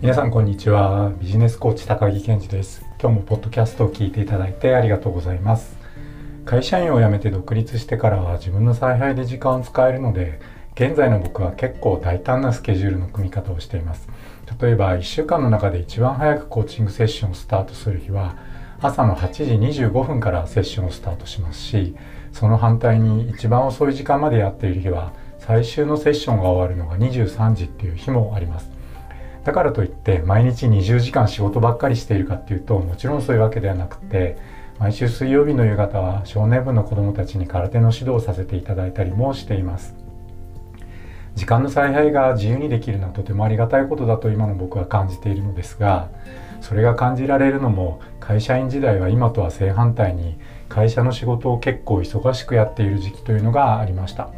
皆さんこんにちは。ビジネスコーチ高木健二です。今日もポッドキャストを聞いていただいてありがとうございます。会社員を辞めて独立してからは自分の采配で時間を使えるので現在の僕は結構大胆なスケジュールの組み方をしています。例えば1週間の中で一番早くコーチングセッションをスタートする日は朝の8時25分からセッションをスタートしますしその反対に一番遅い時間までやっている日は最終のセッションが終わるのが23時っていう日もあります。だからといって毎日20時間仕事ばっかりしているかっていうともちろんそういうわけではなくて毎週水曜日の夕方は少年部の子どもたちに空手の指導をさせていただいたりもしています。時間の采配が自由にできるのはとてもありがたいことだと今の僕は感じているのですがそれが感じられるのも会社員時代は今とは正反対に会社の仕事を結構忙しくやっている時期というのがありました。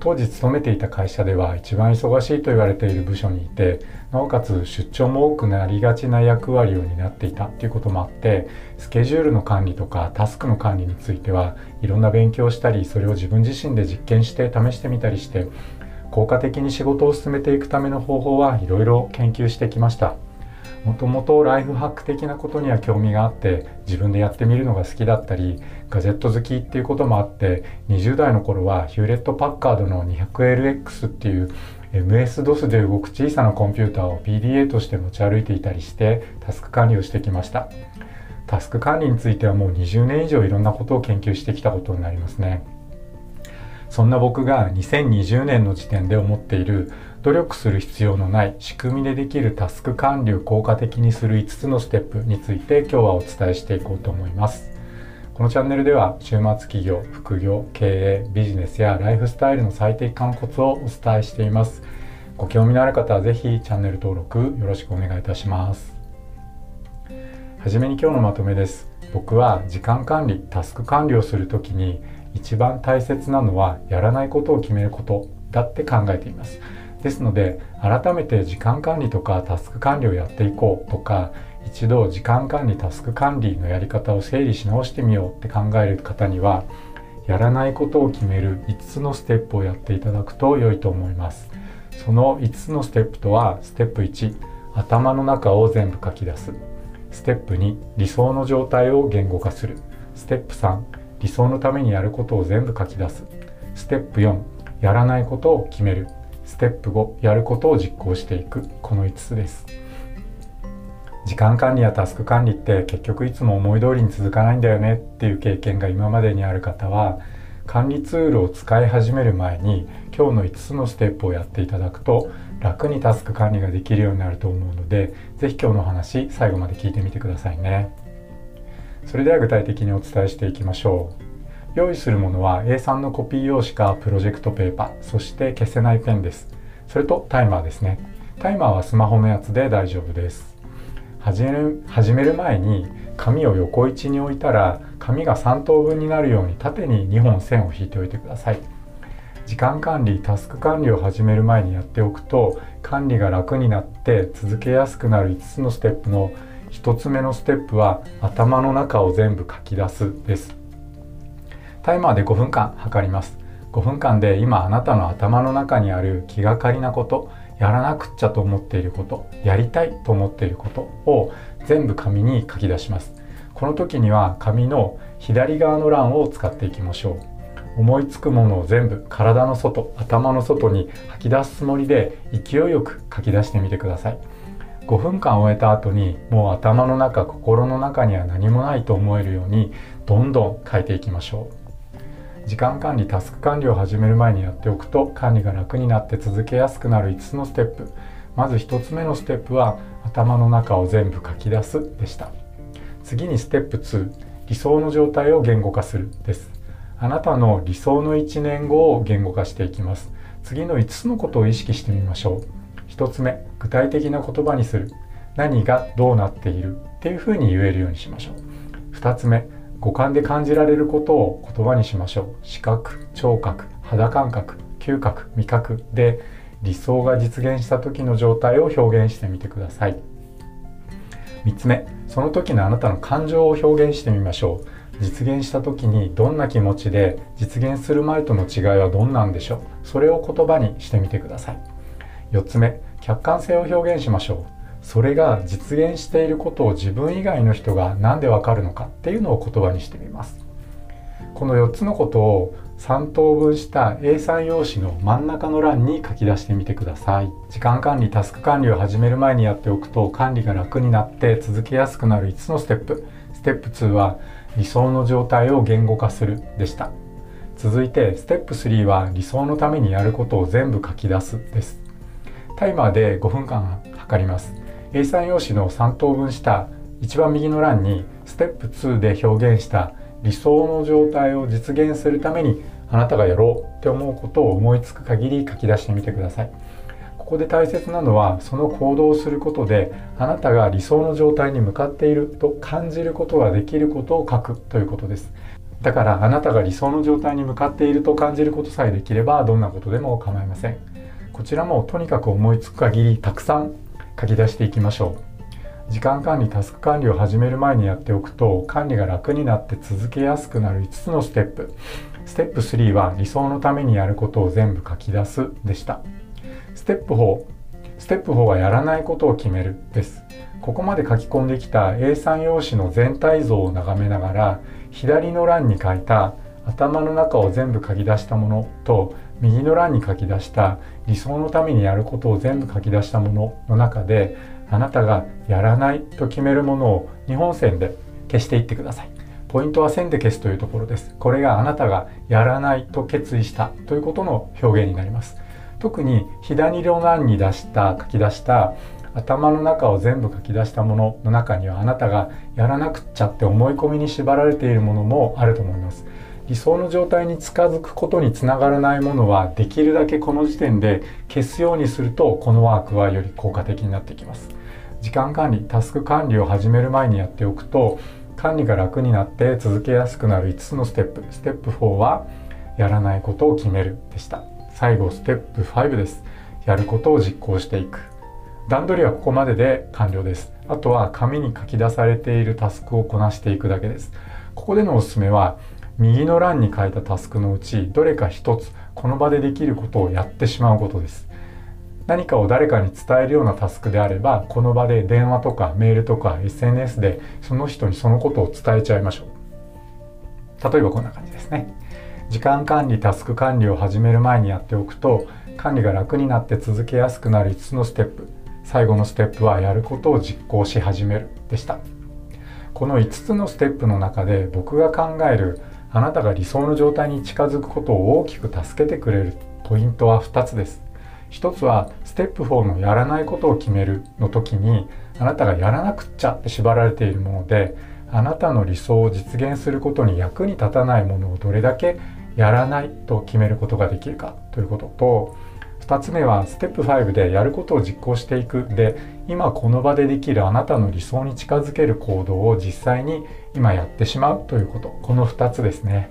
当時勤めていた会社では一番忙しいと言われている部署にいてなおかつ出張も多くなりがちな役割を担っていたということもあってスケジュールの管理とかタスクの管理についてはいろんな勉強したりそれを自分自身で実験して試してみたりして効果的に仕事を進めていくための方法はいろいろ研究してきました。もともとライフハック的なことには興味があって自分でやってみるのが好きだったりガジェット好きっていうこともあって20代の頃はヒューレット・パッカードの 200LX っていう MS-DOS で動く小さなコンピューターを PDA として持ち歩いていたりしてタスク管理をしてきました。タスク管理についてはもう20年以上いろんなことを研究してきたことになりますね。そんな僕が2020年の時点で思っている努力する必要のない仕組みでできるタスク管理を効果的にする5つのステップについて今日はお伝えしていこうと思います。このチャンネルでは週末企業副業経営ビジネスやライフスタイルの最適化のコツをお伝えしています。ご興味のある方は是非チャンネル登録よろしくお願いいたします。はじめに今日のまとめです。僕は時間管理タスク管理をするときに一番大切なのはやらないことを決めることだって考えています。ですので改めて時間管理とかタスク管理をやっていこうとか一度時間管理タスク管理のやり方を整理し直してみようって考える方にはやらないことを決める5つのステップをやっていただくと良いと思います。その5つのステップとはステップ1頭の中を全部書き出す。ステップ2理想の状態を言語化する。ステップ3理想のためにやることを全部書き出す。ステップ4やらないことを決める。テップ5やることを実行していく。この5つです。時間管理やタスク管理って結局いつも思い通りに続かないんだよね。っていう経験が今までにある方は管理ツールを使い始める前に今日の5つのステップをやっていただくと楽にタスク管理ができるようになると思うので是非今日の話最後まで聞いてみてくださいね。それでは具体的にお伝えしていきましょう。用意するものは A3 のコピー用紙かプロジェクトペーパーそして消せないペンです。それとタイマーですね。タイマーはスマホのやつで大丈夫です。始める始める前に紙を横位置に置いたら紙が3等分になるように縦に2本線を引いておいてください。時間管理タスク管理を始める前にやっておくと管理が楽になって続けやすくなる5つのステップの1つ目のステップは頭の中を全部書き出すです。タイマーで5分間測ります。5分間で今あなたの頭の中にある気がかりなことやらなくっちゃと思っていることやりたいと思っていることを全部紙に書き出します。この時には紙の左側の欄を使っていきましょう。思いつくものを全部体の外頭の外に吐き出すつもりで勢いよく書き出してみてください。5分間終えた後にもう頭の中心の中には何もないと思えるようにどんどん書いていきましょう。時間管理タスク管理を始める前にやっておくと管理が楽になって続けやすくなる5つのステップ。まず1つ目のステップは頭の中を全部書き出すでした。次にステップ2理想の状態を言語化するです。あなたの理想の1年後を言語化していきます。次の5つのことを意識してみましょう。1つ目具体的な言葉にする。何がどうなっている？っていうふうに言えるようにしましょう。2つ目五感で感じられることを言葉にしましょう。視覚聴覚肌感覚嗅覚味覚で理想が実現した時の状態を表現してみてください。3つ目その時のあなたの感情を表現してみましょう。実現した時にどんな気持ちで実現する前との違いはどんなんでしょう。それを言葉にしてみてください。4つ目客観性を表現しましょう。それが実現していることを自分以外の人が何でわかるのかっていうのを言葉にしてみます。この4つのことを3等分した A3 用紙の真ん中の欄に書き出してみてください。時間管理タスク管理を始める前にやっておくと管理が楽になって続けやすくなる5つのステップ。ステップ2は理想の状態を言語化するでした。続いてステップ3は理想のためにやることを全部書き出すです。タイマーで5分間測ります。A3 用紙の3等分した一番右の欄にステップ2で表現した理想の状態を実現するためにあなたがやろうって思うことを思いつく限り書き出してみてください。ここで大切なのはその行動をすることであなたが理想の状態に向かっていると感じることができることを書くということです。だからあなたが理想の状態に向かっていると感じることさえできればどんなことでも構いません。こちらもとにかく思いつく限りたくさん書き出していきましょう。時間管理タスク管理を始める前にやっておくと管理が楽になって続けやすくなる5つのステップ。ステップ3は理想のためにやることを全部書き出すでした。ステップ4ステップ4はやらないことを決めるです。ここまで書き込んできた A3 用紙の全体像を眺めながら左の欄に書いた頭の中を全部書き出したものと右の欄に書き出した理想のためにやることを全部書き出したものの中であなたがやらないと決めるものを2本線で消していってください。ポイントは線で消すというところです。これがあなたがやらないと決意したということの表現になります。特に左の欄に出した書き出した頭の中を全部書き出したものの中にはあなたがやらなくっちゃって思い込みに縛られているものもあると思います。理想の状態に近づくことにつながらないものはできるだけこの時点で消すようにするとこのワークはより効果的になってきます。時間管理タスク管理を始める前にやっておくと管理が楽になって続けやすくなる5つのステップ。ステップ4はやらないことを決めるでした。最後ステップ5です。やることを実行していく。段取りはここまでで完了です。あとは紙に書き出されているタスクをこなしていくだけです。ここでのおすすめは右の欄に書いたタスクのうちどれか一つこの場でできることをやってしまうことです。何かを誰かに伝えるようなタスクであればこの場で電話とかメールとか SNS でその人にそのことを伝えちゃいましょう。例えばこんな感じですね。時間管理タスク管理を始める前にやっておくと管理が楽になって続けやすくなる5つのステップ最後のステップはやることを実行し始めるでした。この5つのステップの中で僕が考えるあなたが理想の状態に近づくことを大きく助けてくれるポイントは2つです。1つはステップ4のやらないことを決めるの時にあなたがやらなくっちゃって縛られているものであなたの理想を実現することに役に立たないものをどれだけやらないと決めることができるかということと2つ目はステップ5でやることを実行していく。で今この場でできるあなたの理想に近づける行動を実際に今やってしまうということ。この2つですね。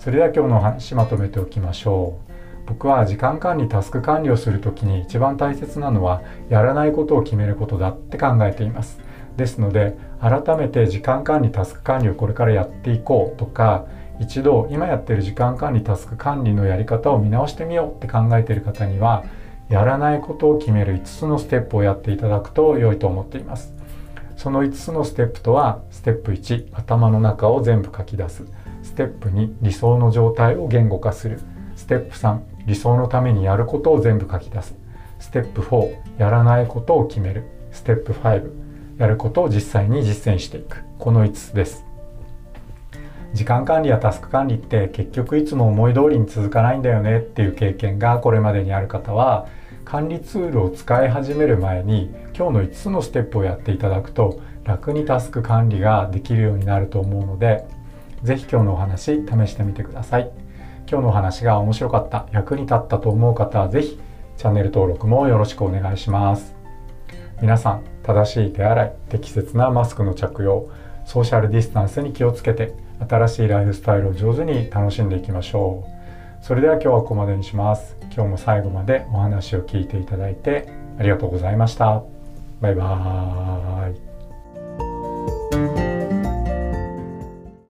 それでは今日のお話まとめておきましょう。僕は時間管理タスク管理をする時に一番大切なのはやらないことを決めることだって考えています。ですので改めて時間管理タスク管理をこれからやっていこうとか一度今やってる時間管理タスク管理のやり方を見直してみようって考えている方にはやらないことを決める5つのステップをやっていただくと良いと思っています。その5つのステップとはステップ1頭の中を全部書き出す。ステップ2理想の状態を言語化する。ステップ3理想のためにやることを全部書き出す。ステップ4やらないことを決める。ステップ5やることを実際に実践していく。この5つです。時間管理やタスク管理って結局いつも思い通りに続かないんだよねっていう経験がこれまでにある方は管理ツールを使い始める前に今日の5つのステップをやっていただくと楽にタスク管理ができるようになると思うので是非今日のお話試してみてください。今日のお話が面白かった、役に立ったと思う方はぜひチャンネル登録もよろしくお願いします。皆さん、正しい手洗い、適切なマスクの着用、ソーシャルディスタンスに気をつけて、新しいライフスタイルを上手に楽しんでいきましょう。それでは今日はここまでにします。今日も最後までお話を聞いていただいてありがとうございました。バイバーイ。